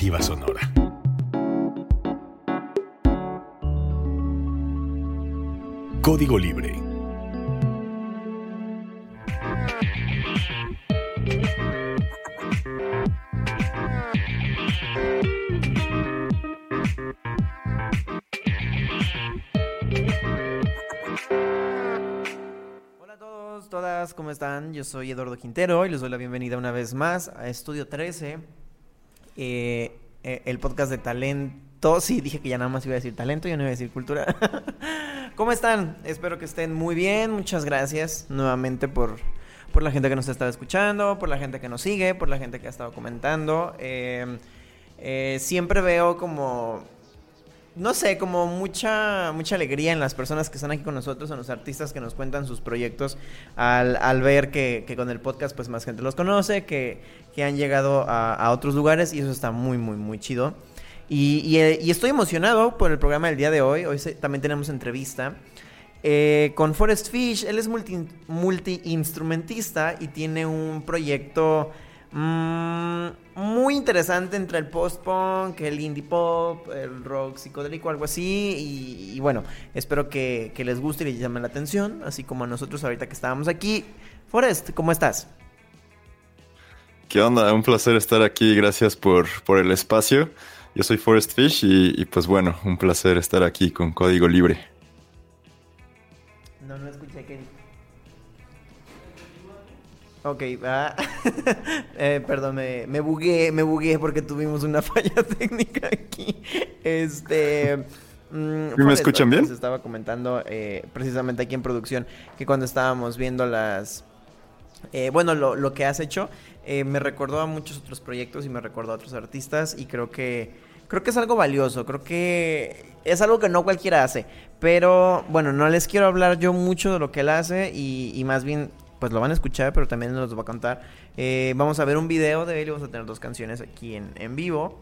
Alternativa Sonora. Código Libre. ¿cómo están? Yo soy Eduardo Quintero y les doy la bienvenida una vez más a Estudio 13, eh, el podcast de talento. Sí, dije que ya nada más iba a decir talento, yo no iba a decir cultura. ¿Cómo están? Espero que estén muy bien. Muchas gracias nuevamente por, por la gente que nos está escuchando, por la gente que nos sigue, por la gente que ha estado comentando. Eh, eh, siempre veo como no sé, como mucha, mucha alegría en las personas que están aquí con nosotros, en los artistas que nos cuentan sus proyectos, al, al ver que, que con el podcast pues más gente los conoce, que, que han llegado a, a otros lugares y eso está muy, muy, muy chido. Y, y, eh, estoy emocionado por el programa del día de hoy. Hoy también tenemos entrevista eh, con Forest Fish. Él es multi, multi-instrumentista y tiene un proyecto mm, muy interesante entre el post-punk, el indie pop, el rock psicodélico, algo así. Y, y bueno, espero que, que les guste y les llame la atención, así como a nosotros ahorita que estábamos aquí. Forest, ¿cómo estás? ¿Qué onda? Un placer estar aquí. Gracias por, por el espacio. Yo soy Forest Fish y, y, pues bueno, un placer estar aquí con Código Libre. No, no escuché dijo. Ok, va. eh, perdón, me, me bugué, me bugué porque tuvimos una falla técnica aquí. Este. mm, me escuchan bien? Les estaba comentando eh, precisamente aquí en producción que cuando estábamos viendo las. eh, bueno, lo, lo que has hecho eh, me recordó a muchos otros proyectos y me recordó a otros artistas y creo que creo que es algo valioso, creo que es algo que no cualquiera hace, pero bueno, no les quiero hablar yo mucho de lo que él hace y, y más bien pues lo van a escuchar, pero también nos lo va a contar. Eh, vamos a ver un video de él y vamos a tener dos canciones aquí en, en vivo.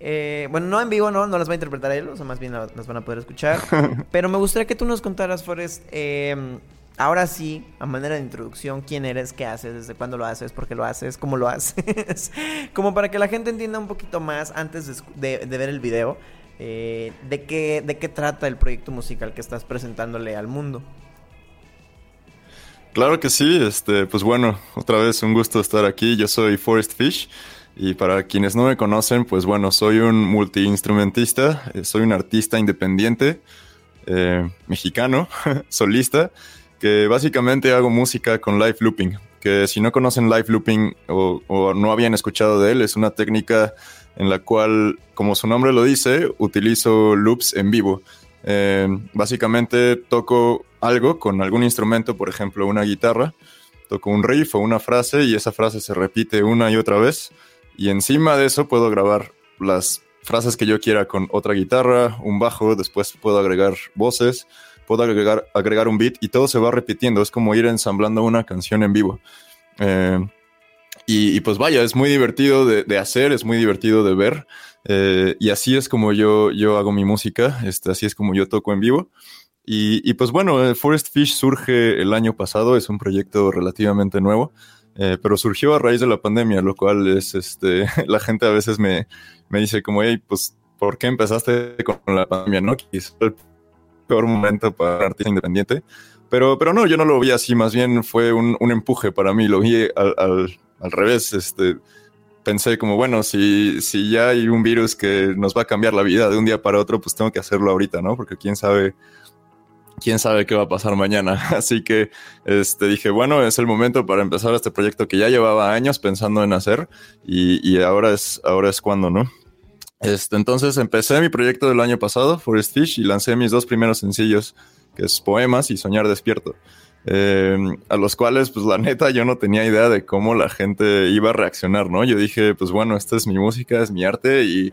Eh, bueno, no en vivo, no, no las va a interpretar él, o sea, más bien la- las van a poder escuchar. Pero me gustaría que tú nos contaras, Forrest, eh, ahora sí, a manera de introducción, quién eres, qué haces, desde cuándo lo haces, por qué lo haces, cómo lo haces. Como para que la gente entienda un poquito más antes de, de- de ver el video, de, qué, de qué trata el proyecto musical que estás presentándole al mundo. Claro que sí, este, pues bueno, otra vez un gusto estar aquí. Yo soy Forest Fish y para quienes no me conocen, pues bueno, soy un multiinstrumentista, eh, soy un artista independiente, eh, mexicano, solista, que básicamente hago música con live looping. Que si no conocen live looping o, no habían escuchado de él, es una técnica en la cual, como su nombre lo dice, utilizo loops en vivo. Eh, básicamente toco algo con algún instrumento, por ejemplo una guitarra, toco un riff o una frase y esa frase se repite una y otra vez y encima de eso puedo grabar las frases que yo quiera con otra guitarra, un bajo, después puedo agregar voces, puedo agregar, agregar un beat y todo se va repitiendo, es como ir ensamblando una canción en vivo. Eh, y, y, pues vaya, es muy divertido de, hacer, es muy divertido de ver. Eh, y así es como yo, yo hago mi música, este, así es como yo toco en vivo. Y, y pues bueno, eh, Forest Fish surge el año pasado, es un proyecto relativamente nuevo, eh, pero surgió a raíz de la pandemia, lo cual es, este, la gente a veces me, me dice como, hey, pues, ¿por qué empezaste con la pandemia? No, quizás el peor momento para un artista independiente. Pero, pero no, yo no lo vi así, más bien fue un, un empuje para mí, lo vi al, al, al revés, este, pensé como, bueno, si, si ya hay un virus que nos va a cambiar la vida de un día para otro, pues tengo que hacerlo ahorita, ¿no? Porque quién sabe, quién sabe qué va a pasar mañana. Así que este, dije, bueno, es el momento para empezar este proyecto que ya llevaba años pensando en hacer y, y ahora, es, ahora es cuando, ¿no? Este, entonces empecé mi proyecto del año pasado, Forest Fish, y lancé mis dos primeros sencillos, que es Poemas y Soñar Despierto. Eh, a los cuales, pues la neta, yo no tenía idea de cómo la gente iba a reaccionar, ¿no? Yo dije, pues bueno, esta es mi música, es mi arte y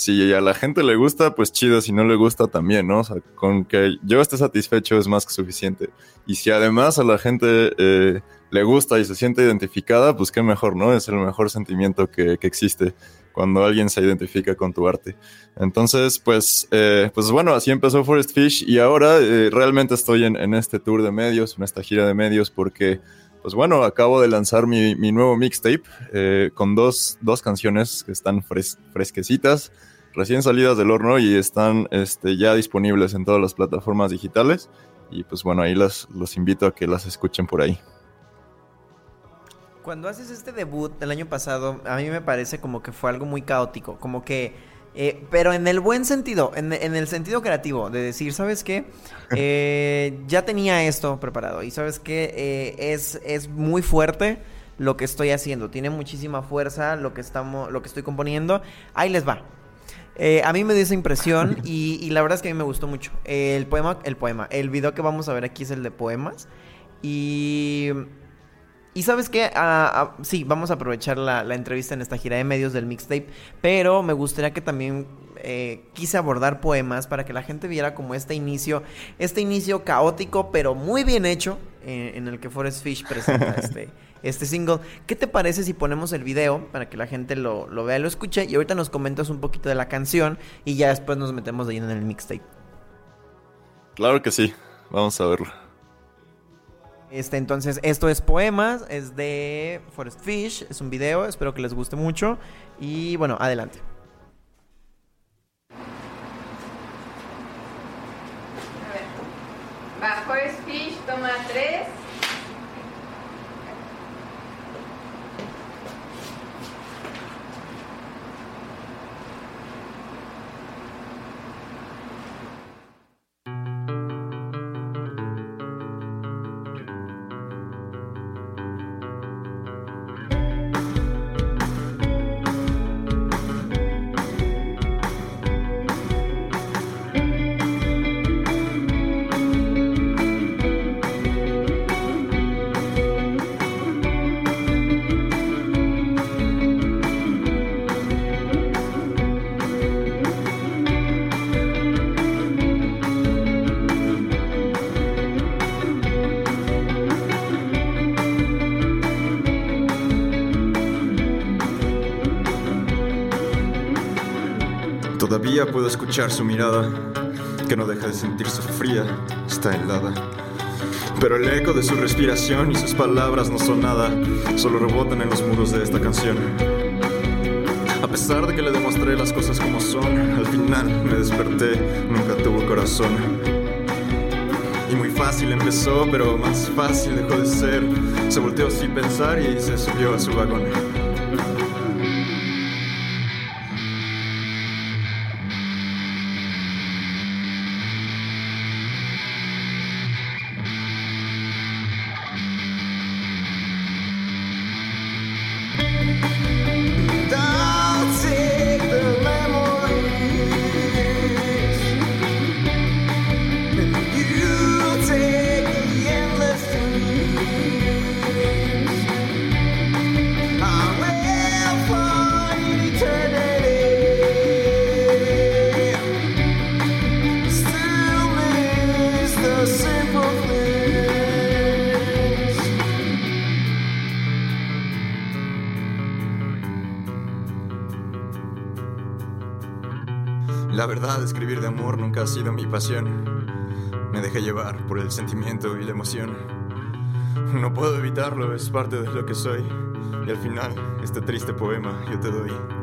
si a la gente le gusta, pues chido, si no le gusta también, ¿no? O sea, con que yo esté satisfecho es más que suficiente. Y si además a la gente eh, le gusta y se siente identificada, pues qué mejor, ¿no? Es el mejor sentimiento que, que existe cuando alguien se identifica con tu arte. Entonces, pues, eh, pues bueno, así empezó Forest Fish y ahora eh, realmente estoy en, en, este tour de medios, en esta gira de medios, porque Pues bueno, acabo de lanzar mi, mi nuevo mixtape eh, con dos, dos, canciones que están fres fresquecitas, recién salidas del horno y están este, ya disponibles en todas las plataformas digitales. Y pues bueno, ahí las, los invito a que las escuchen por ahí. Cuando haces este debut del año pasado, a mí me parece como que fue algo muy caótico, como que eh, pero en el buen sentido, en, el sentido creativo, de decir, ¿sabes qué? Eh, ya tenía esto preparado y ¿sabes qué? Eh, es, es muy fuerte lo que estoy haciendo, tiene muchísima fuerza lo que, estamos, lo que estoy componiendo, ahí les va. A mí me dio esa impresión y, y, la verdad es que a mí me gustó mucho. el poema, el poema, el video que vamos a ver aquí es el de poemas y y sabes qué, ah, ah, sí, vamos a aprovechar la, entrevista en esta gira de medios del mixtape, pero me gustaría que también eh, quise abordar poemas para que la gente viera como este inicio, este inicio caótico, pero muy bien hecho, eh, en el que Forest Fish presenta este, este single. ¿Qué te parece si ponemos el video para que la gente lo, lo vea y lo escuche? Y ahorita nos comentas un poquito de la canción y ya después nos metemos de lleno en el mixtape. Claro que sí, vamos a verlo. Este, entonces, esto es Poemas, es de Forest Fish, es un video, espero que les guste mucho. Y bueno, adelante. A ver. Va, Forest Fish, toma tres. Escuchar su mirada, que no deja de sentirse fría, está helada. Pero el eco de su respiración y sus palabras no son nada, solo rebotan en los muros de esta canción. A pesar de que le demostré las cosas como son, al final me desperté, nunca tuvo corazón. Y muy fácil empezó, pero más fácil dejó de ser. Se volteó sin pensar y se subió a su vagón. La verdad, escribir de amor nunca ha sido mi pasión. Me dejé llevar por el sentimiento y la emoción. No puedo evitarlo, es parte de lo que soy. Y al final, este triste poema yo te doy.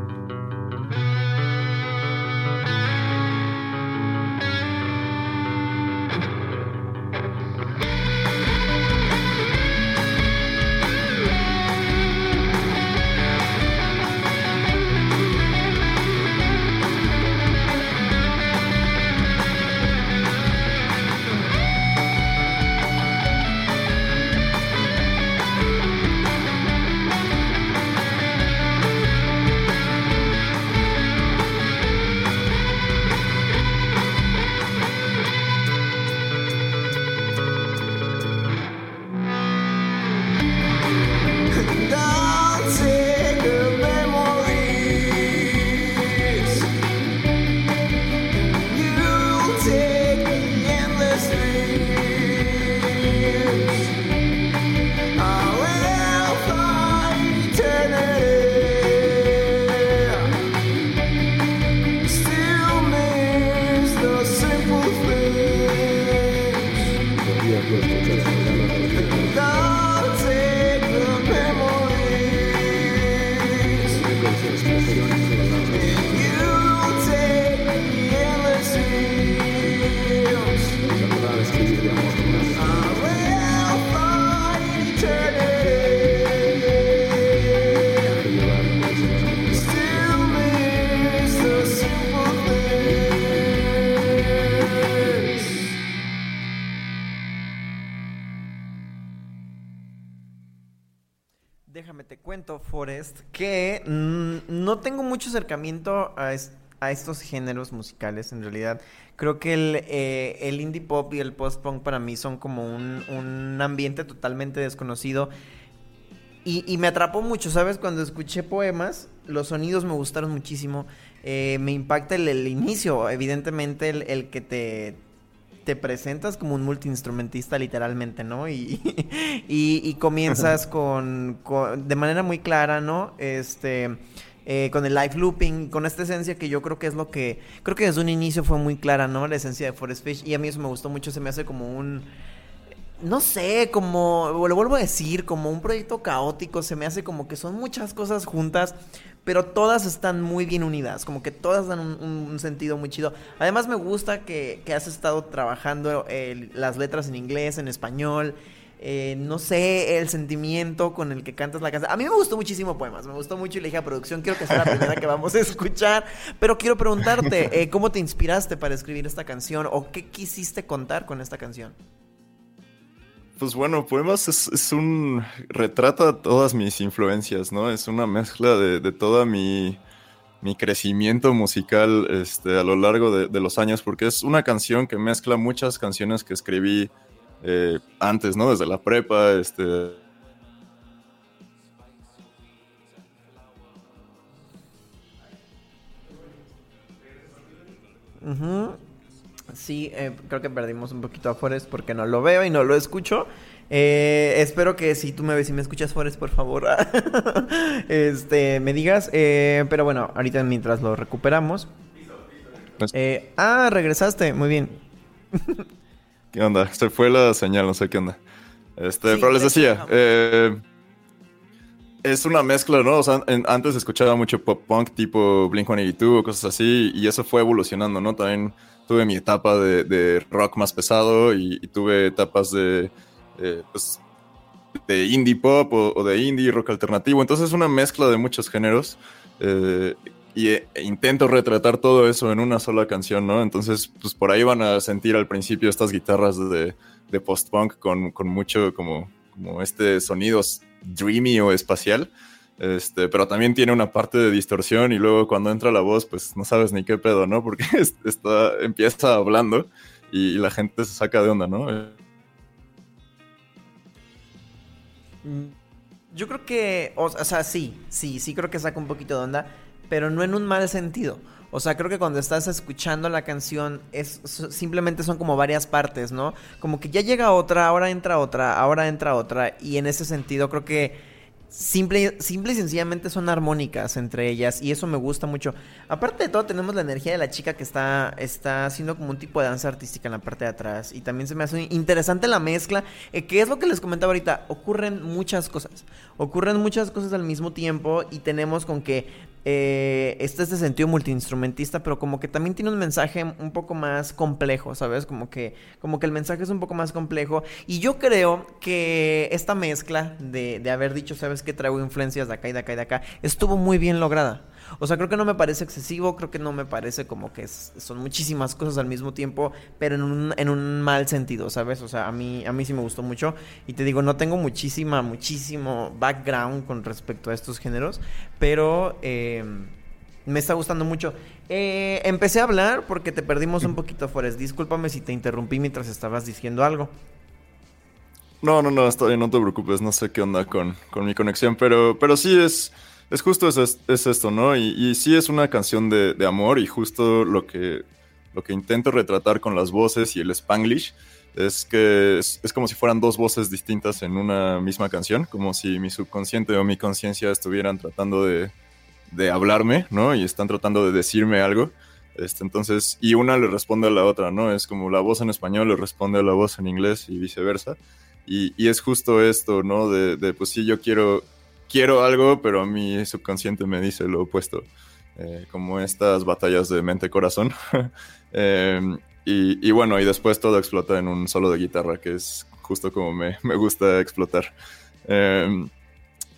Cuento, Forrest, que mm, no tengo mucho acercamiento a, estos géneros musicales en realidad. Creo que el, eh, el indie pop y el post-punk para mí son como un, ambiente totalmente desconocido. Y, me atrapó mucho, ¿sabes? Cuando escuché poemas, los sonidos me gustaron muchísimo. Eh, me impacta el, inicio, evidentemente el que te, te presentas como un multiinstrumentista literalmente, ¿no? Y, y, comienzas con, de manera muy clara, ¿no? Este, eh, con el live looping, con esta esencia que yo creo que es lo que, creo que desde un inicio fue muy clara, ¿no? La esencia de Forest Fish y a mí eso me gustó mucho, se me hace como un... No sé, como, lo vuelvo a decir, como un proyecto caótico, se me hace como que son muchas cosas juntas, pero todas están muy bien unidas, como que todas dan un, sentido muy chido. Además me gusta que, has estado trabajando las letras en inglés, en español, eh, no sé, el sentimiento con el que cantas la canción. A mí me gustó muchísimo poemas, me gustó mucho y le dije a producción, quiero que sea la primera que vamos a escuchar, pero quiero preguntarte, eh, ¿cómo te inspiraste para escribir esta canción o qué quisiste contar con esta canción? Pues bueno, Poemas es, un retrata todas mis influencias, ¿no? Es una mezcla de, de toda mi, mi, crecimiento musical este, a lo largo de, los años, porque es una canción que mezcla muchas canciones que escribí eh, antes, ¿no? Desde la prepa, este... Sí, eh, creo que perdimos un poquito a Forest porque no lo veo y no lo escucho. Eh, espero que si tú me ves y me escuchas, Forest, por favor, este, me digas. Eh, pero bueno, ahorita mientras lo recuperamos. Pues ah, regresaste, muy bien. ¿Qué onda? Se fue la señal, no sé qué onda. Este, pero les decía, es una mezcla, ¿no? O sea, antes escuchaba mucho pop punk tipo Blink-182 o cosas así, y eso fue evolucionando, ¿no? También tuve mi etapa de, rock más pesado y, tuve etapas de, eh, pues, de indie pop o, de indie rock alternativo. Entonces es una mezcla de muchos géneros eh, y e, intento retratar todo eso en una sola canción, ¿no? Entonces, pues por ahí van a sentir al principio estas guitarras de, de post-punk con, con, mucho como, como este sonido dreamy o espacial. Este, pero también tiene una parte de distorsión y luego cuando entra la voz, pues no sabes ni qué pedo, ¿no? Porque está, empieza hablando y, la gente se saca de onda, ¿no? Yo creo que, o, sea, sí, sí, sí creo que saca un poquito de onda, pero no en un mal sentido. O sea, creo que cuando estás escuchando la canción es simplemente son como varias partes, ¿no? Como que ya llega otra, ahora entra otra, ahora entra otra y en ese sentido creo que simple, simple y sencillamente son armónicas entre ellas y eso me gusta mucho. Aparte de todo tenemos la energía de la chica que está, está haciendo como un tipo de danza artística en la parte de atrás y también se me hace interesante la mezcla, eh, que es lo que les comentaba ahorita, ocurren muchas cosas, ocurren muchas cosas al mismo tiempo y tenemos con que eh, este es de sentido multiinstrumentista, pero como que también tiene un mensaje un poco más complejo, ¿sabes? Como que, como que el mensaje es un poco más complejo. Y yo creo que esta mezcla de, de haber dicho, ¿sabes? Que traigo influencias de acá y de acá y de acá, estuvo muy bien lograda. O sea, creo que no me parece excesivo, creo que no me parece como que son muchísimas cosas al mismo tiempo, pero en un, en un mal sentido, ¿sabes? O sea, a mí, a mí sí me gustó mucho. Y te digo, no tengo muchísima, muchísimo background con respecto a estos géneros, pero eh, me está gustando mucho. Eh, empecé a hablar porque te perdimos un poquito, Forest. Discúlpame si te interrumpí mientras estabas diciendo algo. No, no, no, está bien, no te preocupes, no sé qué onda con, con mi conexión, pero, pero sí es es justo es, esto, ¿no? Y, sí es una canción de, amor y justo lo que, lo que intento retratar con las voces y el spanglish es que es, como si fueran dos voces distintas en una misma canción, como si mi subconsciente o mi conciencia estuvieran tratando de, de, hablarme, ¿no? Y están tratando de decirme algo. Este, entonces, y una le responde a la otra, ¿no? Es como la voz en español le responde a la voz en inglés y viceversa. Y, y es justo esto, ¿no? De, de, pues sí, yo quiero quiero algo, pero mi subconsciente me dice lo opuesto. Eh, como estas batallas de mente-corazón. Em, y, bueno, y después todo explota en un solo de guitarra, que es justo como me, gusta explotar. Em,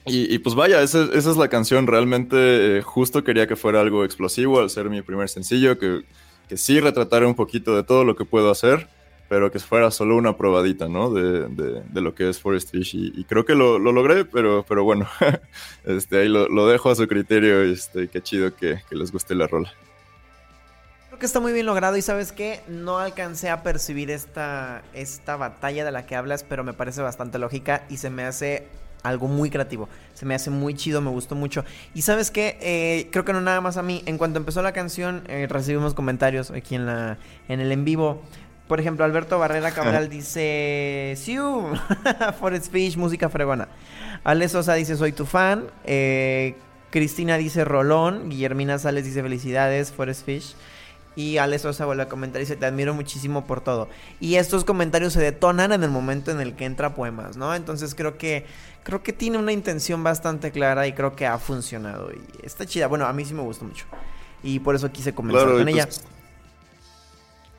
y, pues vaya, esa, es la canción. Realmente eh, justo quería que fuera algo explosivo al ser mi primer sencillo, que, que sí retratara un poquito de todo lo que puedo hacer pero que fuera solo una probadita, ¿no? De, de, lo que es Forest Fish. Y, creo que lo, lo, logré, pero, pero bueno, este, ahí lo, lo, dejo a su criterio. Este, qué chido que, que, les guste la rola. Creo que está muy bien logrado y sabes que no alcancé a percibir esta, esta batalla de la que hablas, pero me parece bastante lógica y se me hace algo muy creativo. Se me hace muy chido, me gustó mucho. Y sabes qué, eh, creo que no nada más a mí. En cuanto empezó la canción, eh, recibimos comentarios aquí en, la, en el en vivo por ejemplo, Alberto Barrera Cabral dice, Siu, Forest Fish, música fregona. Ale Sosa dice, soy tu fan. Eh, Cristina dice, Rolón. Guillermina Sales dice, felicidades, Forest Fish. Y Ale Sosa vuelve a comentar y dice, te admiro muchísimo por todo. Y estos comentarios se detonan en el momento en el que entra poemas, ¿no? Entonces creo que, creo que tiene una intención bastante clara y creo que ha funcionado. Y está chida. Bueno, a mí sí me gustó mucho. Y por eso quise comenzar con ella. Pues,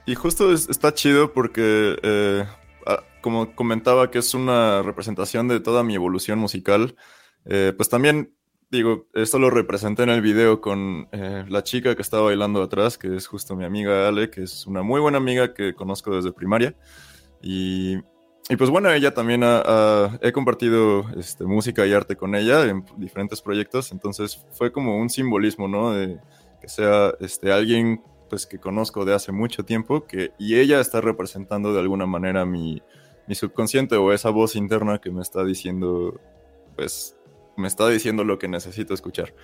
y justo está chido porque, eh, ah, como comentaba, que es una representación de toda mi evolución musical, eh, pues también, digo, esto lo representé en el video con eh, la chica que estaba bailando atrás, que es justo mi amiga Ale, que es una muy buena amiga que conozco desde primaria. Y, y pues bueno, ella también ha, he compartido este, música y arte con ella en diferentes proyectos, entonces fue como un simbolismo, ¿no? De que sea este, alguien pues que conozco de hace mucho tiempo que, y ella está representando de alguna manera mi, mi subconsciente o esa voz interna que me está diciendo, pues me está diciendo lo que necesito escuchar.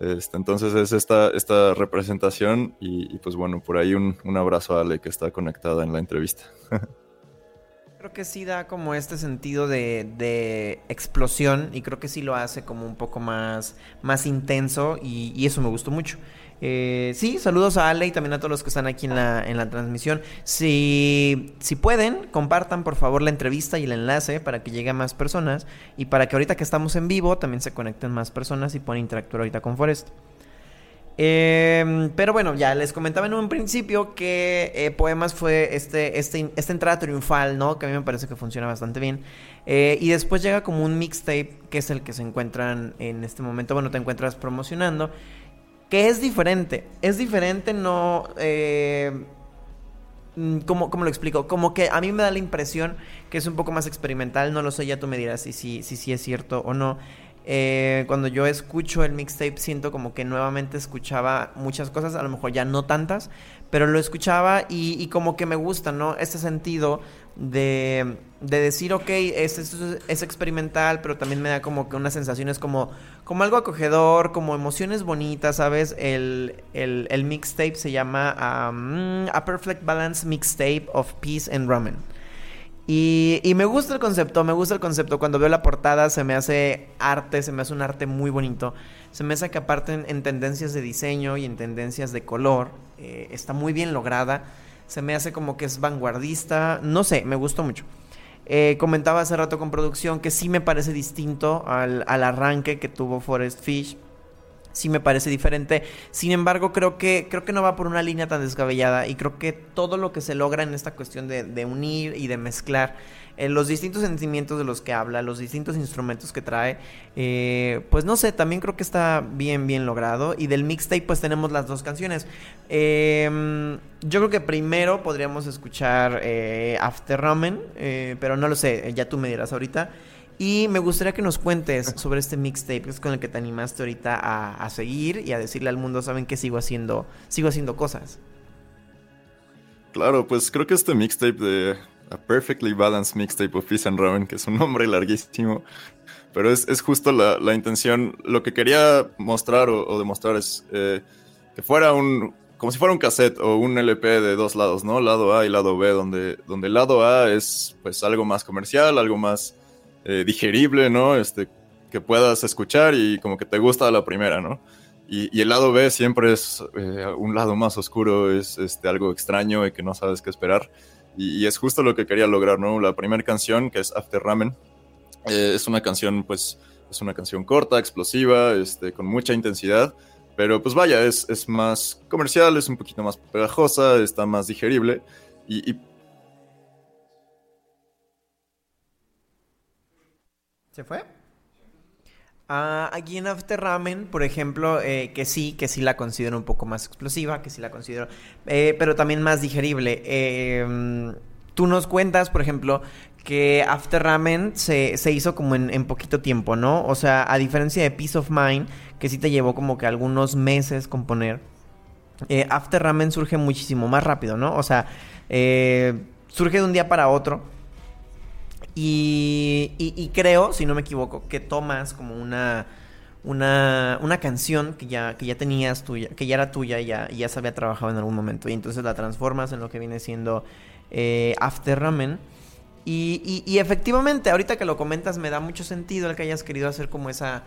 Este, entonces es esta, esta representación y, pues bueno, por ahí un, un, abrazo a Ale que está conectada en la entrevista. Creo que sí da como este sentido de, de, explosión y creo que sí lo hace como un poco más, más intenso y, y eso me gustó mucho. Eh, sí, saludos a Ale y también a todos los que están aquí en la, en la transmisión. Si, si pueden, compartan por favor la entrevista y el enlace para que llegue a más personas y para que ahorita que estamos en vivo también se conecten más personas y puedan interactuar ahorita con Forest. Em, pero bueno, ya les comentaba en un principio que eh, Poemas fue este, este, esta entrada triunfal, ¿no? Que a mí me parece que funciona bastante bien. Eh, y después llega como un mixtape, que es el que se encuentran en este momento, bueno, te encuentras promocionando que es diferente. Es diferente, no... Eh, mm, ¿cómo, lo explico? Como que a mí me da la impresión que es un poco más experimental, no lo sé, ya tú me dirás si sí si, si, es cierto o no. Eh, cuando yo escucho el mixtape siento como que nuevamente escuchaba muchas cosas, a lo mejor ya no tantas, pero lo escuchaba y, como que me gusta, ¿no? Ese sentido de, de decir, ok, es, es, experimental, pero también me da como que unas sensaciones como, como algo acogedor, como emociones bonitas, ¿sabes? El, el, el mixtape se llama A Perfect Balance Mixtape of Peace and Ramen. Y, y, me gusta el concepto, me gusta el concepto. Cuando veo la portada se me hace arte, se me hace un arte muy bonito. Se me hace que aparte en, tendencias de diseño y en tendencias de color, eh, está muy bien lograda se me hace como que es vanguardista, no sé, me gustó mucho. Eh, comentaba hace rato con producción que sí me parece distinto al, arranque que tuvo Forest Fish. Sí me parece diferente. Sin embargo, creo que, creo que no va por una línea tan descabellada. Y creo que todo lo que se logra en esta cuestión de unir y de mezclar eh, los distintos sentimientos de los que habla, los distintos instrumentos que trae, eh, pues no sé, también creo que está bien, bien logrado. Y del mixtape pues tenemos las dos canciones. Em, yo creo que primero podríamos escuchar eh, After Ramen, pero no lo sé, ya tú me dirás ahorita. Y me gustaría que nos cuentes sobre este mixtape, que es con el que te animaste ahorita a, a, seguir y a decirle al mundo, saben que sigo haciendo, sigo haciendo cosas. Claro, pues creo que este mixtape de a Perfectly Balanced Mixtape of Peace and Ramen, que es un nombre larguísimo, pero es, es justo la, la, intención. Lo que quería mostrar o, demostrar es eh, que fuera un, como si fuera un cassette o un LP de dos lados, ¿no? Lado A y lado B, donde, donde el lado A es pues algo más comercial, algo más eh, digerible, ¿no? Este, que puedas escuchar y como que te gusta la primera, ¿no? Y, y el lado B siempre es eh, un lado más oscuro, es este, algo extraño y que no sabes qué esperar. Y, es justo lo que quería lograr, ¿no? La primera canción, que es After Ramen, eh, es una canción, pues, es una canción corta, explosiva, este, con mucha intensidad, pero pues vaya, es, es más comercial, es un poquito más pegajosa, está más digerible y, y... ¿Se fue? Ah, aquí en After Ramen, por ejemplo, eh, que sí, que sí la considero un poco más explosiva, que sí la considero, eh, pero también más digerible. Em, tú nos cuentas, por ejemplo, que After Ramen se, se hizo como en, en, poquito tiempo, ¿no? O sea, a diferencia de Peace of Mind, que sí te llevó como que algunos meses componer, eh, After Ramen surge muchísimo más rápido, ¿no? O sea, eh, surge de un día para otro. Y, y, y, creo, si no me equivoco, que tomas como una, una, una canción que ya, que ya tenías tuya, que ya era tuya y ya, ya se había trabajado en algún momento. Y entonces la transformas en lo que viene siendo eh, After Ramen. Y, y, y, efectivamente, ahorita que lo comentas, me da mucho sentido el que hayas querido hacer como esa.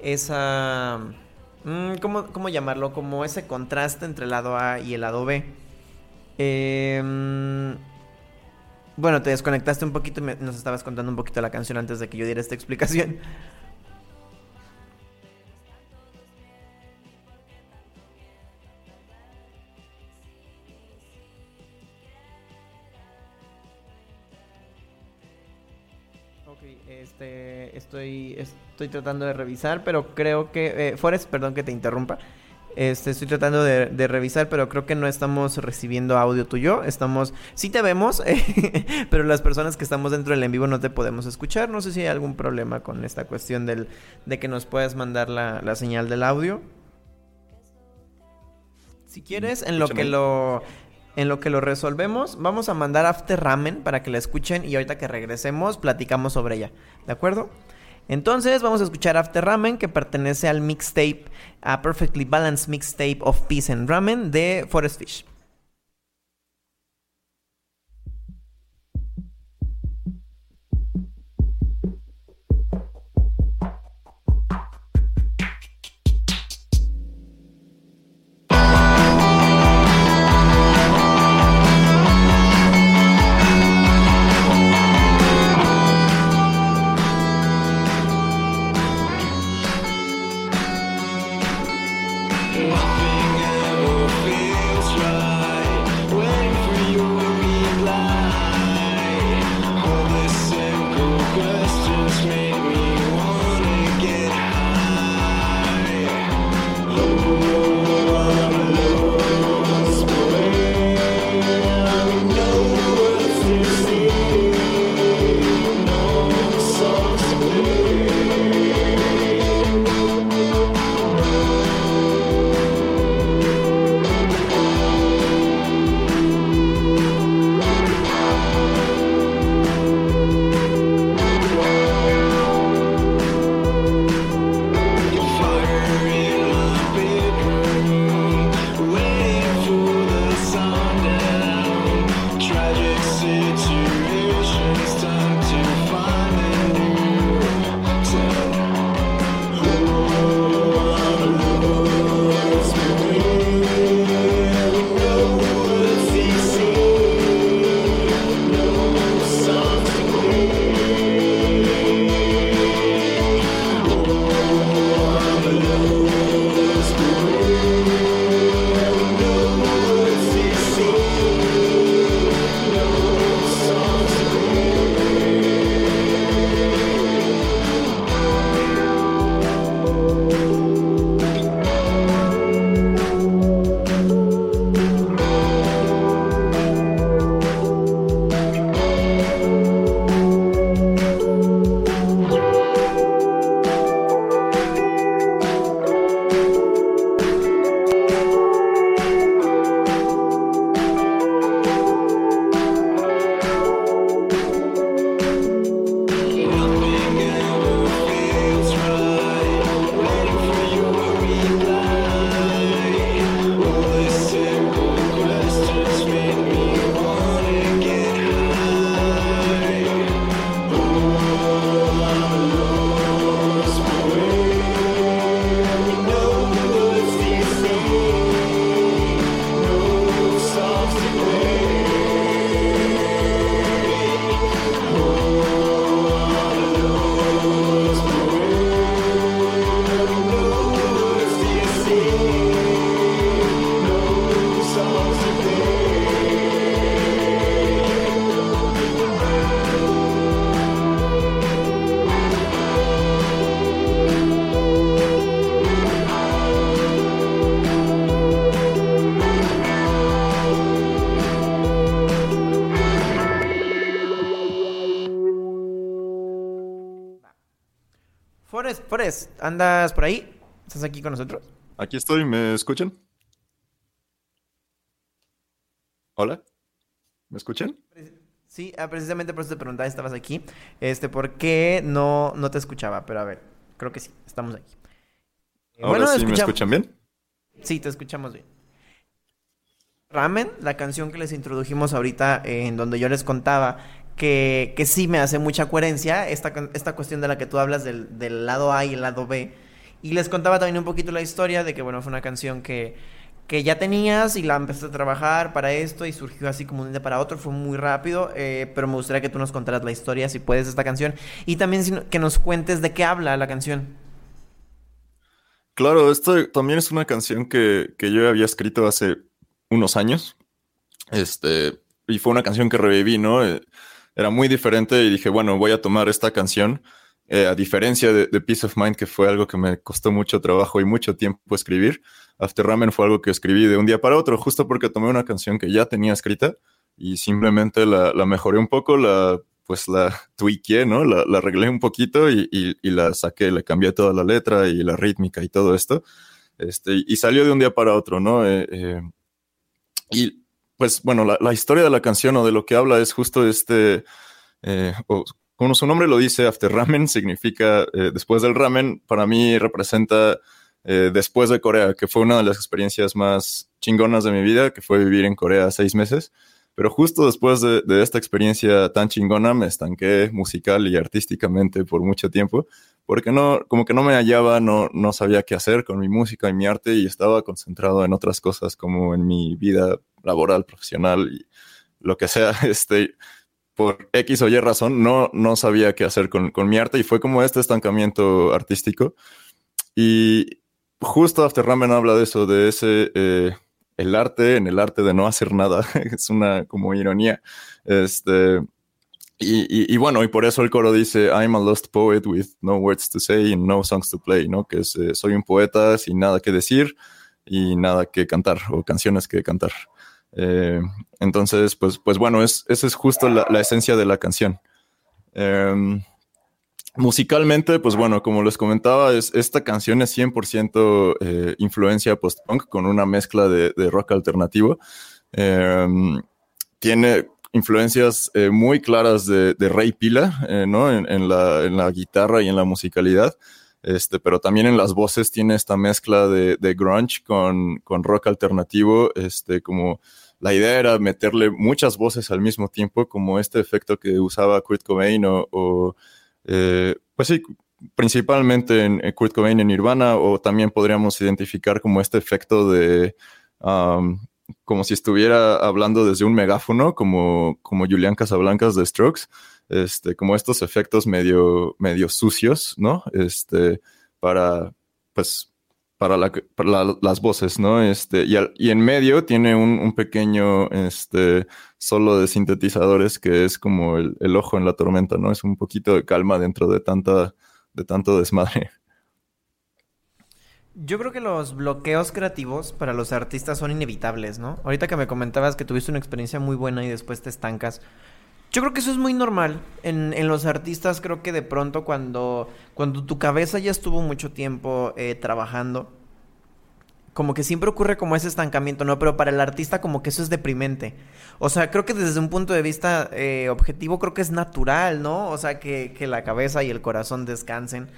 esa. Mmm, ¿cómo, ¿Cómo llamarlo? Como ese contraste entre el lado A y el lado B. Eh, bueno, te desconectaste un poquito y me, nos estabas contando un poquito la canción antes de que yo diera esta explicación. Este, estoy, estoy tratando de revisar, pero creo que... Eh, perdón que te interrumpa. Este, estoy tratando de, de, revisar, pero creo que no estamos recibiendo audio tuyo. Estamos... Sí te vemos, pero las personas que estamos dentro del en vivo no te podemos escuchar. No sé si hay algún problema con esta cuestión del, de que nos puedas mandar la, la señal del audio. Si quieres, en lo que lo... En lo que lo resolvemos, vamos a mandar After Ramen para que la escuchen y ahorita que regresemos platicamos sobre ella. ¿De acuerdo? Entonces vamos a escuchar After Ramen que pertenece al mixtape, a Perfectly Balanced Mixtape of Peace and Ramen de Forest Fish. Forest, Forest, ¿andas por ahí? ¿Estás aquí con nosotros? Aquí estoy, ¿me escuchan? Hola, ¿me escuchan? Sí, ah, precisamente por eso te preguntaba estabas aquí. Este, ¿por qué no, no te escuchaba? Pero a ver, creo que sí, estamos aquí. Eh, Ahora sí, ¿me escuchan bien? Sí, te escuchamos bien. Ramen, la canción que les introdujimos ahorita, eh, en donde yo les contaba que, que sí me hace mucha coherencia esta, esta cuestión de la que tú hablas del, del lado A y el lado B. Y les contaba también un poquito la historia de que, bueno, fue una canción que, que ya tenías y la empezaste a trabajar para esto y surgió así como un día para otro, fue muy rápido, eh, pero me gustaría que tú nos contaras la historia, si puedes, de esta canción y también que nos cuentes de qué habla la canción. Claro, esto también es una canción que, que yo había escrito hace unos años. Este, y fue una canción que reviví, ¿no? Eh, era muy diferente y dije, bueno, voy a tomar esta canción. eh, a diferencia de, de Peace of Mind, que fue algo que me costó mucho trabajo y mucho tiempo escribir, After Ramen fue algo que escribí de un día para otro, justo porque tomé una canción que ya tenía escrita y simplemente la, mejoré un poco, la pues la tweaké, ¿no? La, la arreglé un poquito y la saqué, le cambié toda la letra y la rítmica y todo esto. Este, y salió de un día para otro, ¿no? Eh, eh, y pues bueno, la, la historia de la canción o de lo que habla es justo este, eh, o como su nombre lo dice, After Ramen significa eh, después del ramen, para mí representa eh, después de Corea, que fue una de las experiencias más chingonas de mi vida, que fue vivir en Corea seis meses. Pero justo después de, de esta experiencia tan chingona me estanqué musical y artísticamente por mucho tiempo, porque no, como que no me hallaba, no, no sabía qué hacer con mi música y mi arte y estaba concentrado en otras cosas como en mi vida laboral, profesional y lo que sea, este, por X o Y razón, no, no sabía qué hacer con, con mi arte y fue como este estancamiento artístico. Y justo After Ramen habla de eso, de ese, eh, el arte en el arte de no hacer nada. es una como ironía. Este, y, y- bueno, y por eso el coro dice, I'm a lost poet with no words to say and no songs to play, ¿no? Que es, eh, soy un poeta sin nada que decir y nada que cantar o canciones que cantar. Eh, entonces, pues, pues bueno, es, esa es justo la, la esencia de la canción. Em, musicalmente, pues bueno, como les comentaba, es, esta canción es 100% eh, influencia post-punk con una mezcla de, rock alternativo. Em, tiene influencias eh, muy claras de, de Ray Pila, eh, ¿no? En, la, guitarra y en la musicalidad. Este, pero también en las voces tiene esta mezcla de, grunge con, rock alternativo, este, como la idea era meterle muchas voces al mismo tiempo, como este efecto que usaba Kurt Cobain o, eh, pues sí, principalmente en, Kurt Cobain en Nirvana, o también podríamos identificar como este efecto de, como si estuviera hablando desde un megáfono, como, como Julián Casablancas de Strokes, este, como estos efectos medio, medio sucios, ¿no? Este, para, pues, para, la- para la- las voces, ¿no? Este, y, en medio tiene un, un pequeño este, solo de sintetizadores que es como el, el ojo en la tormenta, ¿no? Es un poquito de calma dentro de tanta, de tanto desmadre. Yo creo que los bloqueos creativos para los artistas son inevitables, ¿no? Ahorita que me comentabas que tuviste una experiencia muy buena y después te estancas. Yo creo que eso es muy normal. En, en los artistas creo que de pronto cuando, cuando tu cabeza ya estuvo mucho tiempo eh, trabajando, como que siempre ocurre como ese estancamiento, ¿no? Pero para el artista como que eso es deprimente. O sea, creo que desde un punto de vista eh, objetivo creo que es natural, ¿no? O sea, que, que la cabeza y el corazón descansen.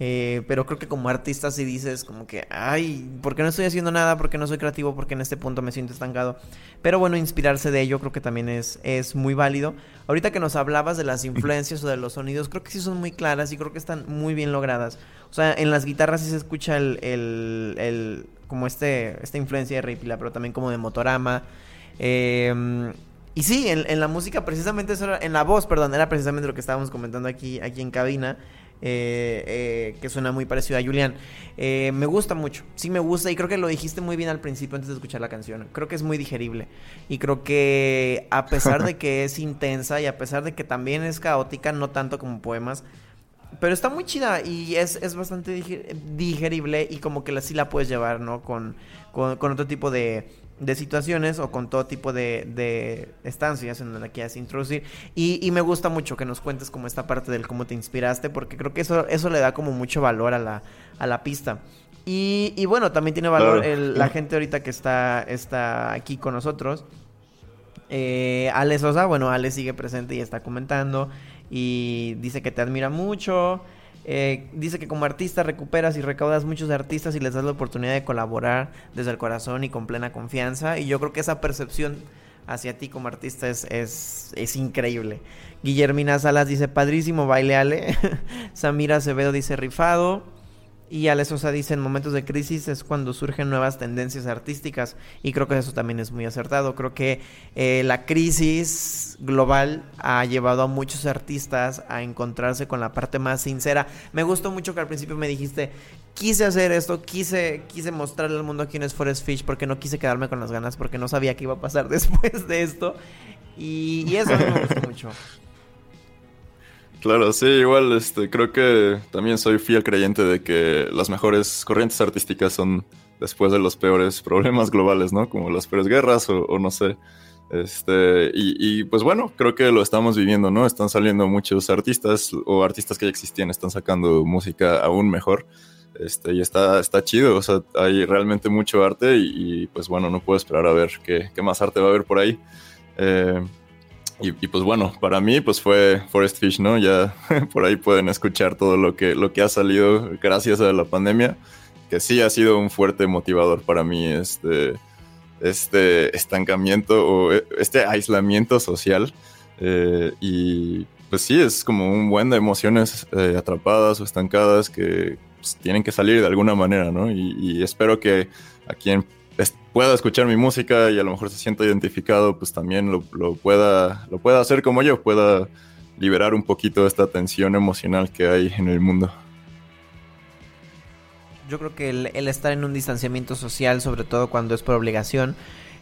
Eh, pero creo que como artista si dices como que, ay, ¿por qué no estoy haciendo nada? ¿Por qué no soy creativo? ¿Por qué en este punto me siento estancado? Pero bueno, inspirarse de ello creo que también es, es muy válido. Ahorita que nos hablabas de las influencias o de los sonidos, creo que sí son muy claras y creo que están muy bien logradas. O sea, en las guitarras sí se escucha el, el, el como este, esta influencia de Ray Pila, pero también como de Motorama. Eh, y sí, en, en la música precisamente eso era, en la voz, perdón, era precisamente lo que estábamos comentando aquí, aquí en cabina. Eh, eh, que suena muy parecido a Julián. Eh, me gusta mucho, sí me gusta y creo que lo dijiste muy bien al principio antes de escuchar la canción. Creo que es muy digerible y creo que a pesar de que es intensa y a pesar de que también es caótica, no tanto como poemas, pero está muy chida y es, es bastante diger- digerible y como que la, sí la puedes llevar, ¿no? Con, con otro tipo de, de situaciones o con todo tipo de, de estancias en donde quieras introducir. Y, y, me gusta mucho que nos cuentes como esta parte del cómo te inspiraste, porque creo que eso, eso le da como mucho valor a la, a la pista. Y, y bueno, también tiene valor el, la gente ahorita que está, está aquí con nosotros. Eh, Ale Sosa, bueno, Ale sigue presente y está comentando. Y dice que te admira mucho. Eh, dice que como artista recuperas y recaudas muchos artistas y les das la oportunidad de colaborar desde el corazón y con plena confianza. Y yo creo que esa percepción hacia ti como artista es, es, es increíble. Guillermina Salas dice, padrísimo baile Ale. Samira Acevedo dice, rifado. Y Ale Sosa dice, en momentos de crisis es cuando surgen nuevas tendencias artísticas y creo que eso también es muy acertado. Creo que eh, la crisis global ha llevado a muchos artistas a encontrarse con la parte más sincera. Me gustó mucho que al principio me dijiste, quise hacer esto, quise, quise mostrarle al mundo quién es Forest Fish porque no quise quedarme con las ganas, porque no sabía qué iba a pasar después de esto. Y, y eso me gustó mucho. Claro, sí, igual este, creo que también soy fiel creyente de que las mejores corrientes artísticas son después de los peores problemas globales, ¿no? Como las peores guerras o, o no sé. Este, y, y, pues bueno, creo que lo estamos viviendo, ¿no? Están saliendo muchos artistas o artistas que ya existían, están sacando música aún mejor. Este, y está, está chido, o sea, hay realmente mucho arte y, y pues bueno, no puedo esperar a ver qué, qué más arte va a haber por ahí. Eh, y, pues bueno, para mí pues fue Forest Fish, ¿no? Ya por ahí pueden escuchar todo lo que, lo que ha salido gracias a la pandemia, que sí ha sido un fuerte motivador para mí este, este estancamiento o este aislamiento social. Eh, y pues sí, es como un buen de emociones eh, atrapadas o estancadas que pues, tienen que salir de alguna manera, ¿no? Y, y espero que a quien pueda escuchar mi música y a lo mejor se sienta identificado, pues también lo, pueda, lo pueda hacer como yo, pueda liberar un poquito esta tensión emocional que hay en el mundo. Yo creo que el, el estar en un distanciamiento social, sobre todo cuando es por obligación,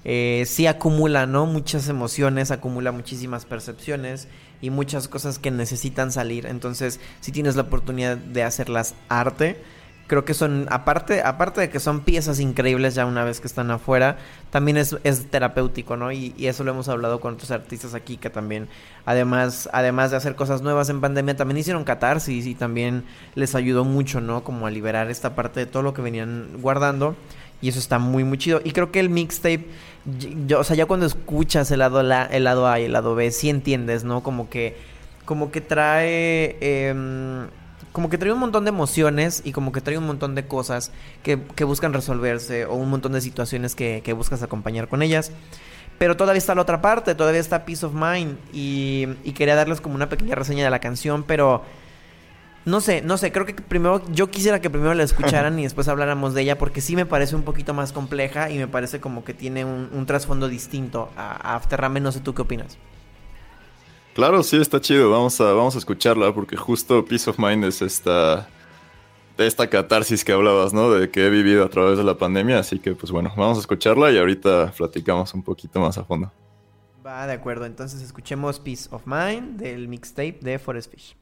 eh, sí acumula, ¿no? Muchas emociones, acumula muchísimas percepciones y muchas cosas que necesitan salir. Entonces, si tienes la oportunidad de hacerlas arte, creo que son, aparte, aparte de que son piezas increíbles ya una vez que están afuera, también es, es terapéutico, ¿no? Y, y, eso lo hemos hablado con otros artistas aquí que también, además, además de hacer cosas nuevas en pandemia, también hicieron catarsis y también les ayudó mucho, ¿no? Como a liberar esta parte de todo lo que venían guardando. Y eso está muy, muy chido. Y creo que el mixtape, yo, o sea, ya cuando escuchas el lado, la, el lado A y el lado B, sí entiendes, ¿no? Como que, como que trae... Eh, como que trae un montón de emociones y como que trae un montón de cosas que, que buscan resolverse o un montón de situaciones que, que, buscas acompañar con ellas. Pero todavía está la otra parte, todavía está Peace of Mind y, y quería darles como una pequeña reseña de la canción, pero no sé, no sé, creo que primero yo quisiera que primero la escucharan y después habláramos de ella porque sí me parece un poquito más compleja y me parece como que tiene un, un trasfondo distinto a, a Afterrame, no sé tú qué opinas. Claro, sí, está chido. Vamos a, vamos a escucharla porque justo Peace of Mind es esta, esta catarsis que hablabas, ¿no? De que he vivido a través de la pandemia. Así que, pues bueno, vamos a escucharla y ahorita platicamos un poquito más a fondo. Va, de acuerdo. Entonces escuchemos Peace of Mind del mixtape de Forest Fish.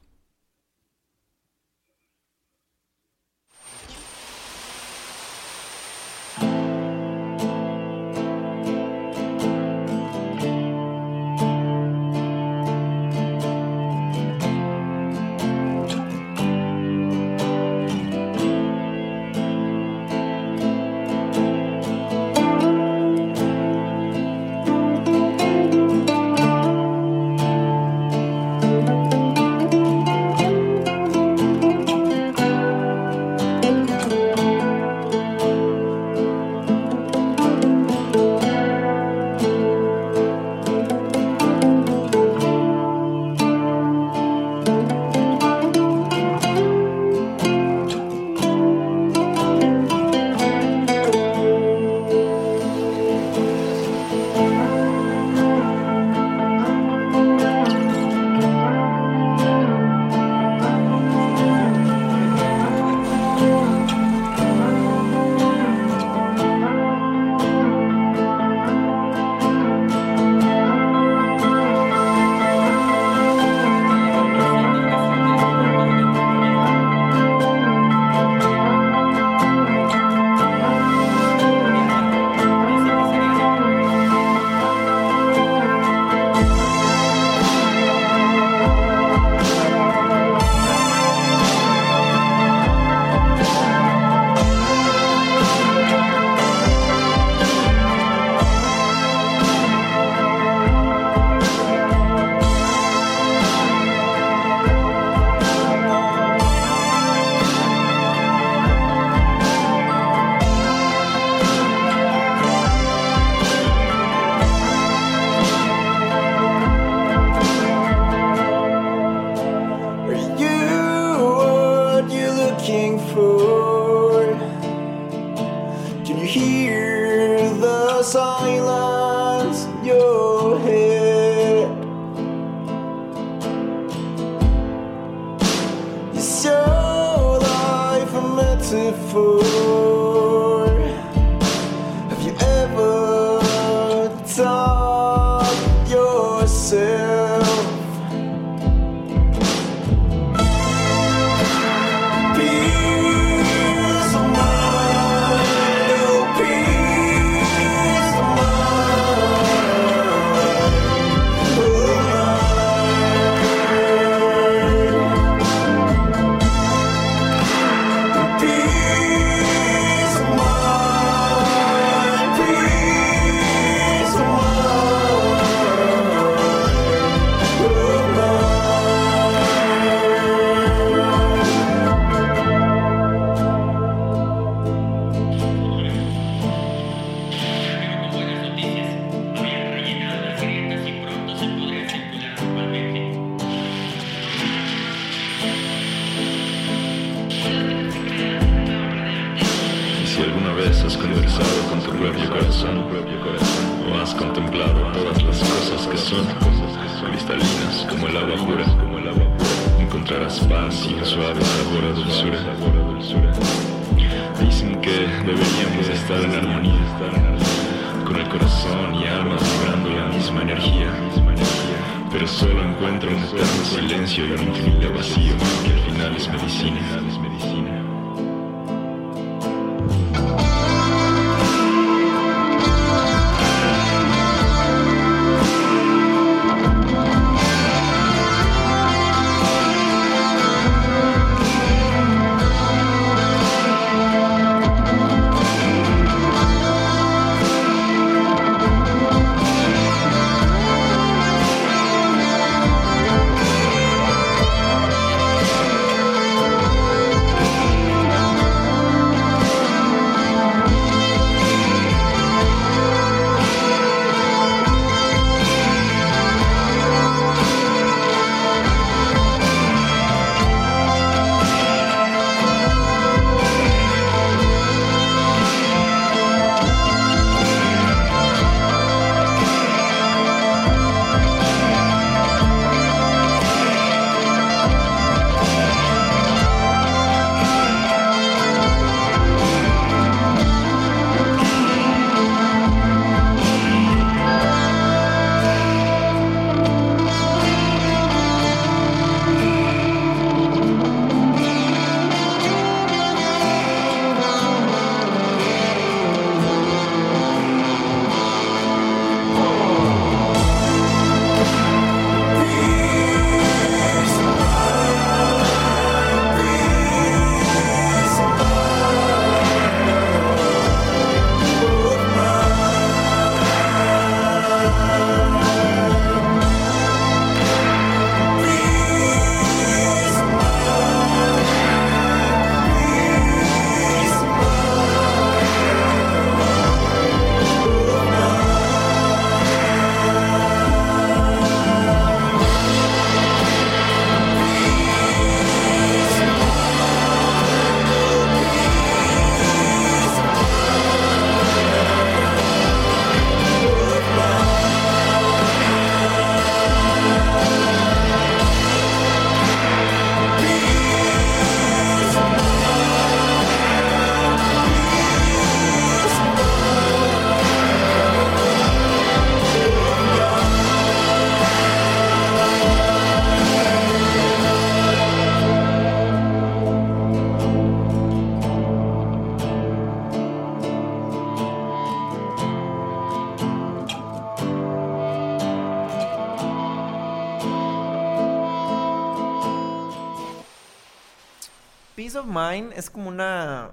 como una...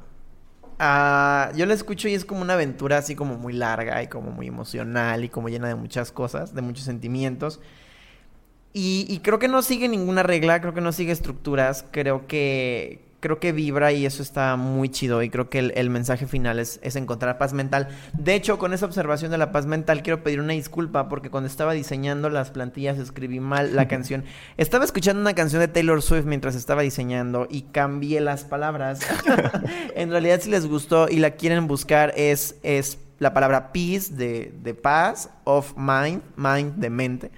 Ah, yo la escucho y es como una aventura así como muy larga y como muy emocional y como llena de muchas cosas, de muchos sentimientos. Y creo que no sigue ninguna regla, creo que no sigue estructuras, creo que, creo que vibra y eso está muy chido y creo que el, el mensaje final es, es encontrar paz mental. De hecho, con esa observación de la paz mental quiero pedir una disculpa porque cuando estaba diseñando las plantillas escribí mal la canción. Estaba escuchando una canción de Taylor Swift mientras estaba diseñando y cambié las palabras. en realidad si les gustó y la quieren buscar es, es la palabra peace de, de paz, of mind, mind de mente.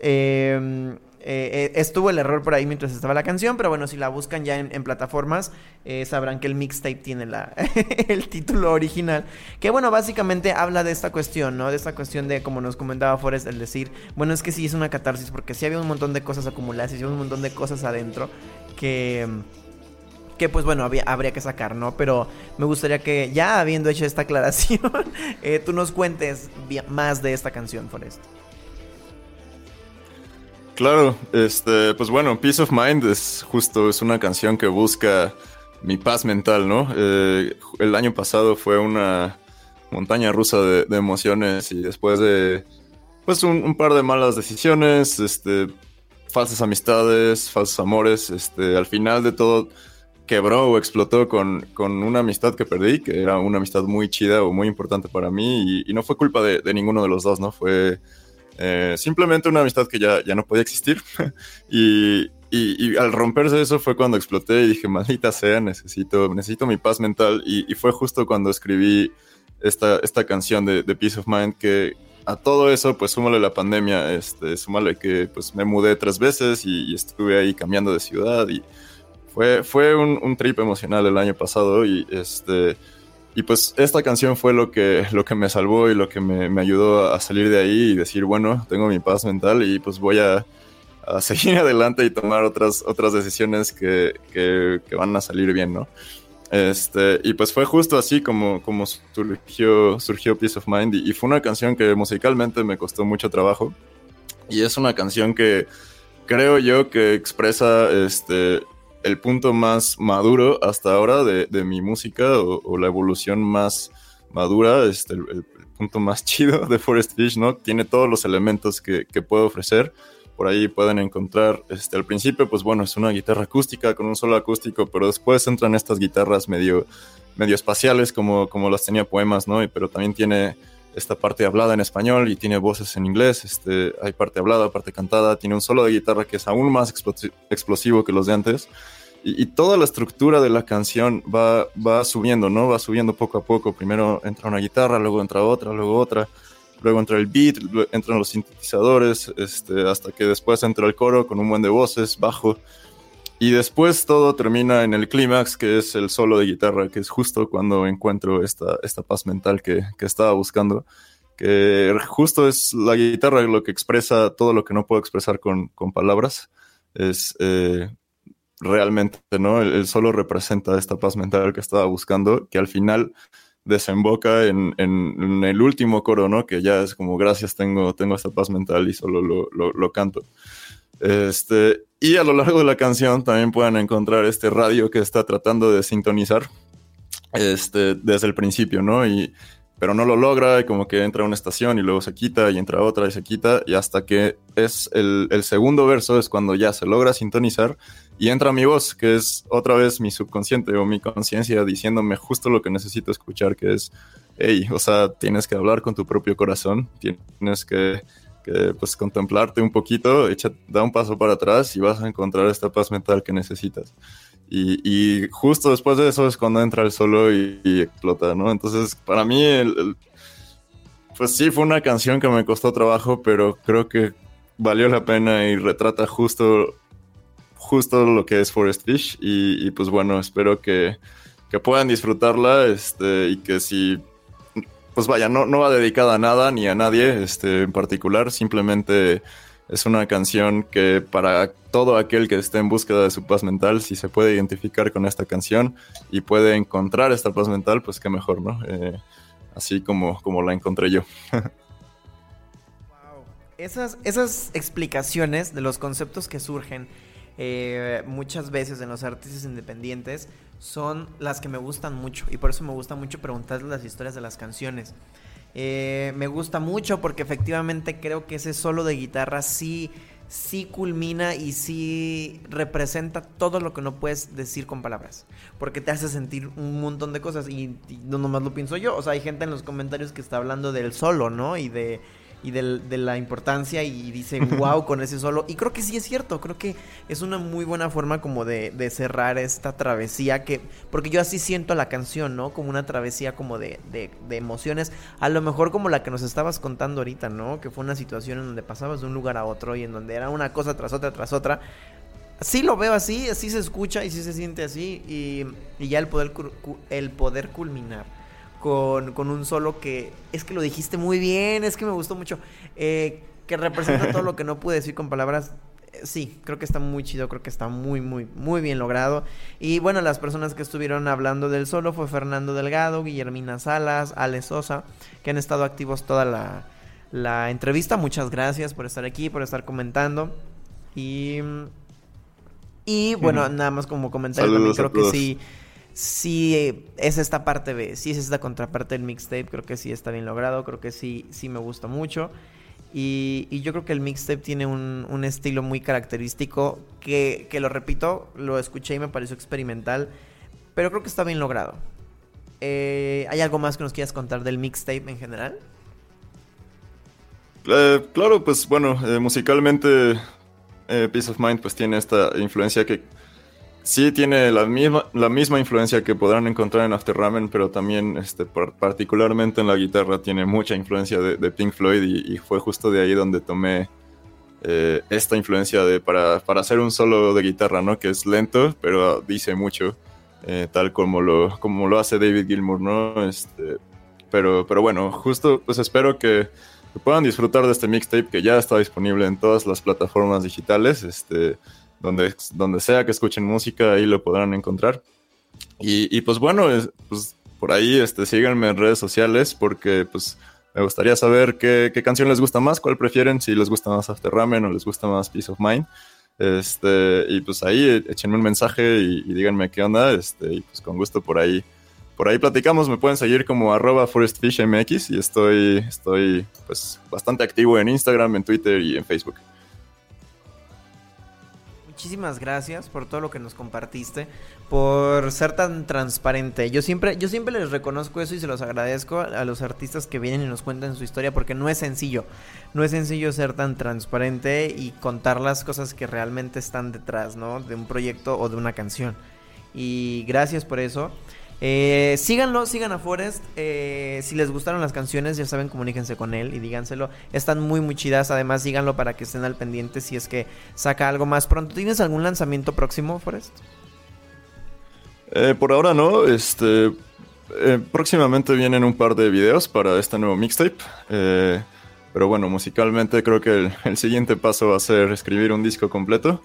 Eh, eh, eh, estuvo el error por ahí mientras estaba la canción, pero bueno, si la buscan ya en, plataformas, eh, sabrán que el mixtape tiene la, el título original. Que bueno, básicamente habla de esta cuestión, ¿no? De esta cuestión de, como nos comentaba Forrest, el decir, bueno, es que sí es una catarsis, porque sí había un montón de cosas acumuladas, y un montón de cosas adentro que que pues bueno, habría que sacar, ¿no? Pero me gustaría que ya habiendo hecho esta aclaración, tú nos cuentes más de esta canción, Forrest. Claro, este, pues bueno, Peace of Mind es justo, es una canción que busca mi paz mental, ¿no? Eh, el año pasado fue una montaña rusa de, de emociones y después de, pues un, par de malas decisiones, este, falsas amistades, falsos amores, este, al final de todo quebró o explotó con, con una amistad que perdí, que era una amistad muy chida o muy importante para mí y, y no fue culpa de, de ninguno de los dos, ¿no? Fue eh, simplemente una amistad que ya, ya no podía existir. y, y- al romperse eso fue cuando exploté y dije, maldita sea, necesito, necesito mi paz mental. Y, fue justo cuando escribí esta, esta canción de, de Peace of Mind que a todo eso, pues súmale la pandemia, este, súmale que pues me mudé tres veces y, y estuve ahí cambiando de ciudad y fue, fue un, un trip emocional el año pasado y este... Y pues esta canción fue lo que, lo que me salvó y lo que me, me ayudó a salir de ahí y decir, bueno, tengo mi paz mental y pues voy a, seguir adelante y tomar otras, otras decisiones que, que, van a salir bien, ¿no? Este, y pues fue justo así como, como surgió, surgió Peace of Mind y fue una canción que musicalmente me costó mucho trabajo y es una canción que creo yo que expresa este, el punto más maduro hasta ahora de, de mi música o, o la evolución más madura, este, el, el- punto más chido de Forest Fish, ¿no? Tiene todos los elementos que, que puede ofrecer. Por ahí pueden encontrar, este, al principio, pues bueno, es una guitarra acústica con un solo acústico, pero después entran estas guitarras medio, medio espaciales como, como las tenía poemas, ¿no? Y, pero también tiene esta parte hablada en español y tiene voces en inglés, este, hay parte hablada, parte cantada, tiene un solo de guitarra que es aún más explosi- explosivo que los de antes. Y, y toda la estructura de la canción va, va subiendo, ¿no? Va subiendo poco a poco. Primero entra una guitarra, luego entra otra, luego otra, luego entra el beat, entran los sintetizadores, este, hasta que después entra el coro con un buen de voces, bajo. Y después todo termina en el clímax, que es el solo de guitarra, que es justo cuando encuentro esta, esta paz mental que, que estaba buscando. Que justo es la guitarra lo que expresa todo lo que no puedo expresar con, con palabras. Es eh, realmente, ¿no? El, el solo representa esta paz mental que estaba buscando, que al final desemboca en, en- en el último coro, ¿no? Que ya es como, gracias, tengo, tengo esta paz mental y solo lo, lo- lo canto. Este, y a lo largo de la canción también pueden encontrar este radio que está tratando de sintonizar este, desde el principio, ¿no? Y, pero no lo logra y como que entra a una estación y luego se quita y entra otra y se quita y hasta que es el, el segundo verso es cuando ya se logra sintonizar y entra mi voz, que es otra vez mi subconsciente o mi conciencia diciéndome justo lo que necesito escuchar, que es, hey, o sea, tienes que hablar con tu propio corazón, tienes que, que, pues contemplarte un poquito, da un paso para atrás y vas a encontrar esta paz mental que necesitas. Y, justo después de eso es cuando entra el solo y, explota, ¿no? Entonces, para mí, pues sí, fue una canción que me costó trabajo, pero creo que valió la pena y retrata justo, justo lo que es Forest Fish. Y, y, pues bueno, espero que, que puedan disfrutarla este, y que si, pues vaya, no, no va dedicada a nada ni a nadie este, en particular, simplemente es una canción que para todo aquel que esté en búsqueda de su paz mental, si se puede identificar con esta canción y puede encontrar esta paz mental, pues qué mejor, ¿no? Eh, así como, como la encontré yo. Wow. Esas, esas explicaciones de los conceptos que surgen eh, muchas veces en los artistas independientes son las que me gustan mucho y por eso me gusta mucho preguntarles las historias de las canciones. Eh, me gusta mucho porque efectivamente creo que ese solo de guitarra sí, sí culmina y sí representa todo lo que no puedes decir con palabras. Porque te hace sentir un montón de cosas y, y no nomás lo pienso yo. O sea, hay gente en los comentarios que está hablando del solo, ¿no? Y de y del- de la importancia y dice wow con ese solo y creo que sí es cierto creo que es una muy buena forma como de, de cerrar esta travesía que porque yo así siento la canción no como una travesía como de, de, de emociones a lo mejor como la que nos estabas contando ahorita no que fue una situación en donde pasabas de un lugar a otro y en donde era una cosa tras otra tras otra. Sí lo veo así, así se escucha y sí se siente así. Y, y ya el poder, el poder culminar con, con un solo que es que lo dijiste muy bien, es que me gustó mucho. eh, que representa todo lo que no pude decir con palabras. eh, Sí, creo que está muy chido, creo que está muy, muy, muy bien logrado. Y bueno, las personas que estuvieron hablando del solo fue Fernando Delgado, Guillermina Salas, Ale Sosa, que han estado activos toda la, la entrevista. Muchas gracias por estar aquí, por estar comentando. Y y bueno, nada más como comentario Saludos también creo que sí sí es esta parte B, sí es esta contraparte del mixtape, creo que sí está bien logrado, creo que sí sí me gusta mucho. Y, y yo creo que el mixtape tiene un, estilo muy característico que, lo repito, lo escuché y me pareció experimental, pero creo que está bien logrado. Eh, ¿Hay algo más que nos quieras contar del mixtape en general? Eh, claro, pues bueno, eh, musicalmente Peace of Mind pues tiene esta influencia que sí tiene la misma, la misma influencia que podrán encontrar en After Ramen, pero también este, par- particularmente en la guitarra tiene mucha influencia de, Pink Floyd y, y fue justo de ahí donde tomé eh, esta influencia de, para, para hacer un solo de guitarra, ¿no? Que es lento, pero dice mucho, eh, tal como lo, como lo hace David Gilmour, ¿no? Este, pero, pero bueno, justo pues espero que que puedan disfrutar de este mixtape que ya está disponible en todas las plataformas digitales, este, donde, donde sea que escuchen música, ahí lo podrán encontrar. Y, y, pues bueno, es- pues por ahí este, síganme en redes sociales porque pues me gustaría saber qué, qué canción les gusta más, cuál prefieren, si les gusta más After Ramen o les gusta más Peace of Mind. Este, y pues ahí échenme un mensaje y, y díganme qué onda, este, y pues con gusto por ahí por ahí platicamos, me pueden seguir como arroba forestfishmx y estoy, estoy pues bastante activo en Instagram, en Twitter y en Facebook. Muchísimas gracias por todo lo que nos compartiste, por ser tan transparente. Yo siempre, yo siempre les reconozco eso y se los agradezco a los artistas que vienen y nos cuentan su historia porque no es sencillo. No es sencillo ser tan transparente y contar las cosas que realmente están detrás, ¿no? De un proyecto o de una canción. Y gracias por eso. Eh, síganlo, sigan a Forest. Eh, si les gustaron las canciones, ya saben, comuníquense con él y díganselo. Están muy, muy chidas. Además, síganlo para que estén al pendiente si es que saca algo más pronto. ¿Tienes algún lanzamiento próximo, Forest? Eh, por ahora no, este, eh, próximamente vienen un par de videos para este nuevo mixtape. pero bueno, musicalmente creo que el, el siguiente paso va a ser escribir un disco completo,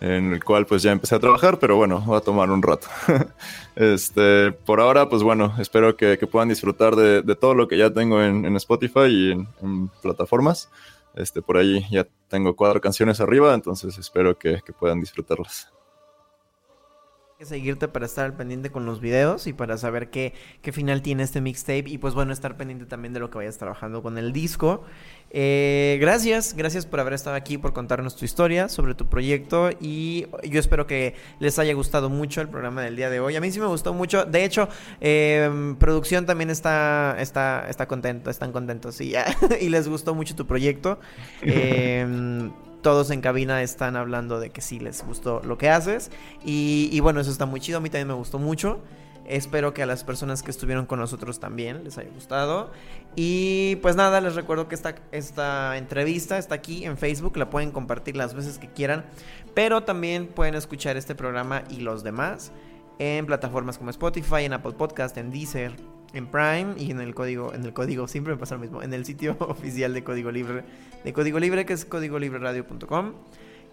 en el cual pues ya empecé a trabajar, pero bueno, va a tomar un rato. este, por ahora, pues bueno, espero que, que puedan disfrutar de, de todo lo que ya tengo en, en Spotify y en, plataformas. Este, por ahí ya tengo cuatro canciones arriba, entonces espero que, que puedan disfrutarlas. Que seguirte para estar al pendiente con los videos y para saber qué, qué final tiene este mixtape y pues bueno, estar pendiente también de lo que vayas trabajando con el disco. Eh, gracias, gracias por haber estado aquí, por contarnos tu historia sobre tu proyecto y yo espero que les haya gustado mucho el programa del día de hoy. A mí sí me gustó mucho, de hecho, eh, producción también está, está, está contento, están contentos y, y les gustó mucho tu proyecto. Eh, todos en cabina están hablando de que sí les gustó lo que haces. Y, bueno, eso está muy chido. A mí también me gustó mucho. Espero que a las personas que estuvieron con nosotros también les haya gustado. Y pues nada, les recuerdo que esta, esta entrevista está aquí en Facebook. La pueden compartir las veces que quieran. Pero también pueden escuchar este programa y los demás en plataformas como Spotify, en Apple Podcast, en Deezer, en Prime y en el código, en el código, siempre me pasa lo mismo, en el sitio oficial de Código Libre, de Código Libre, que es códigolibreradio.com.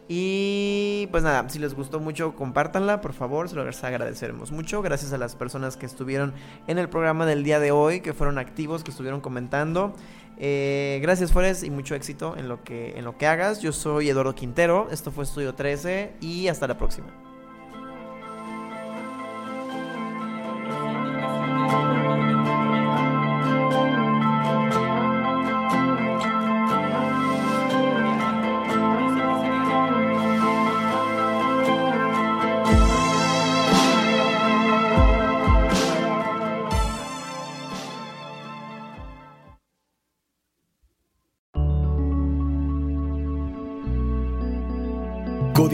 Y pues nada, si les gustó mucho, compártanla, por favor, se lo agradeceremos mucho. Gracias a las personas que estuvieron en el programa del día de hoy, que fueron activos, que estuvieron comentando. Eh, gracias, Forest, y mucho éxito en lo, que, en lo que hagas. Yo soy Eduardo Quintero, esto fue Estudio 13 y hasta la próxima.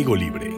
Código Libre.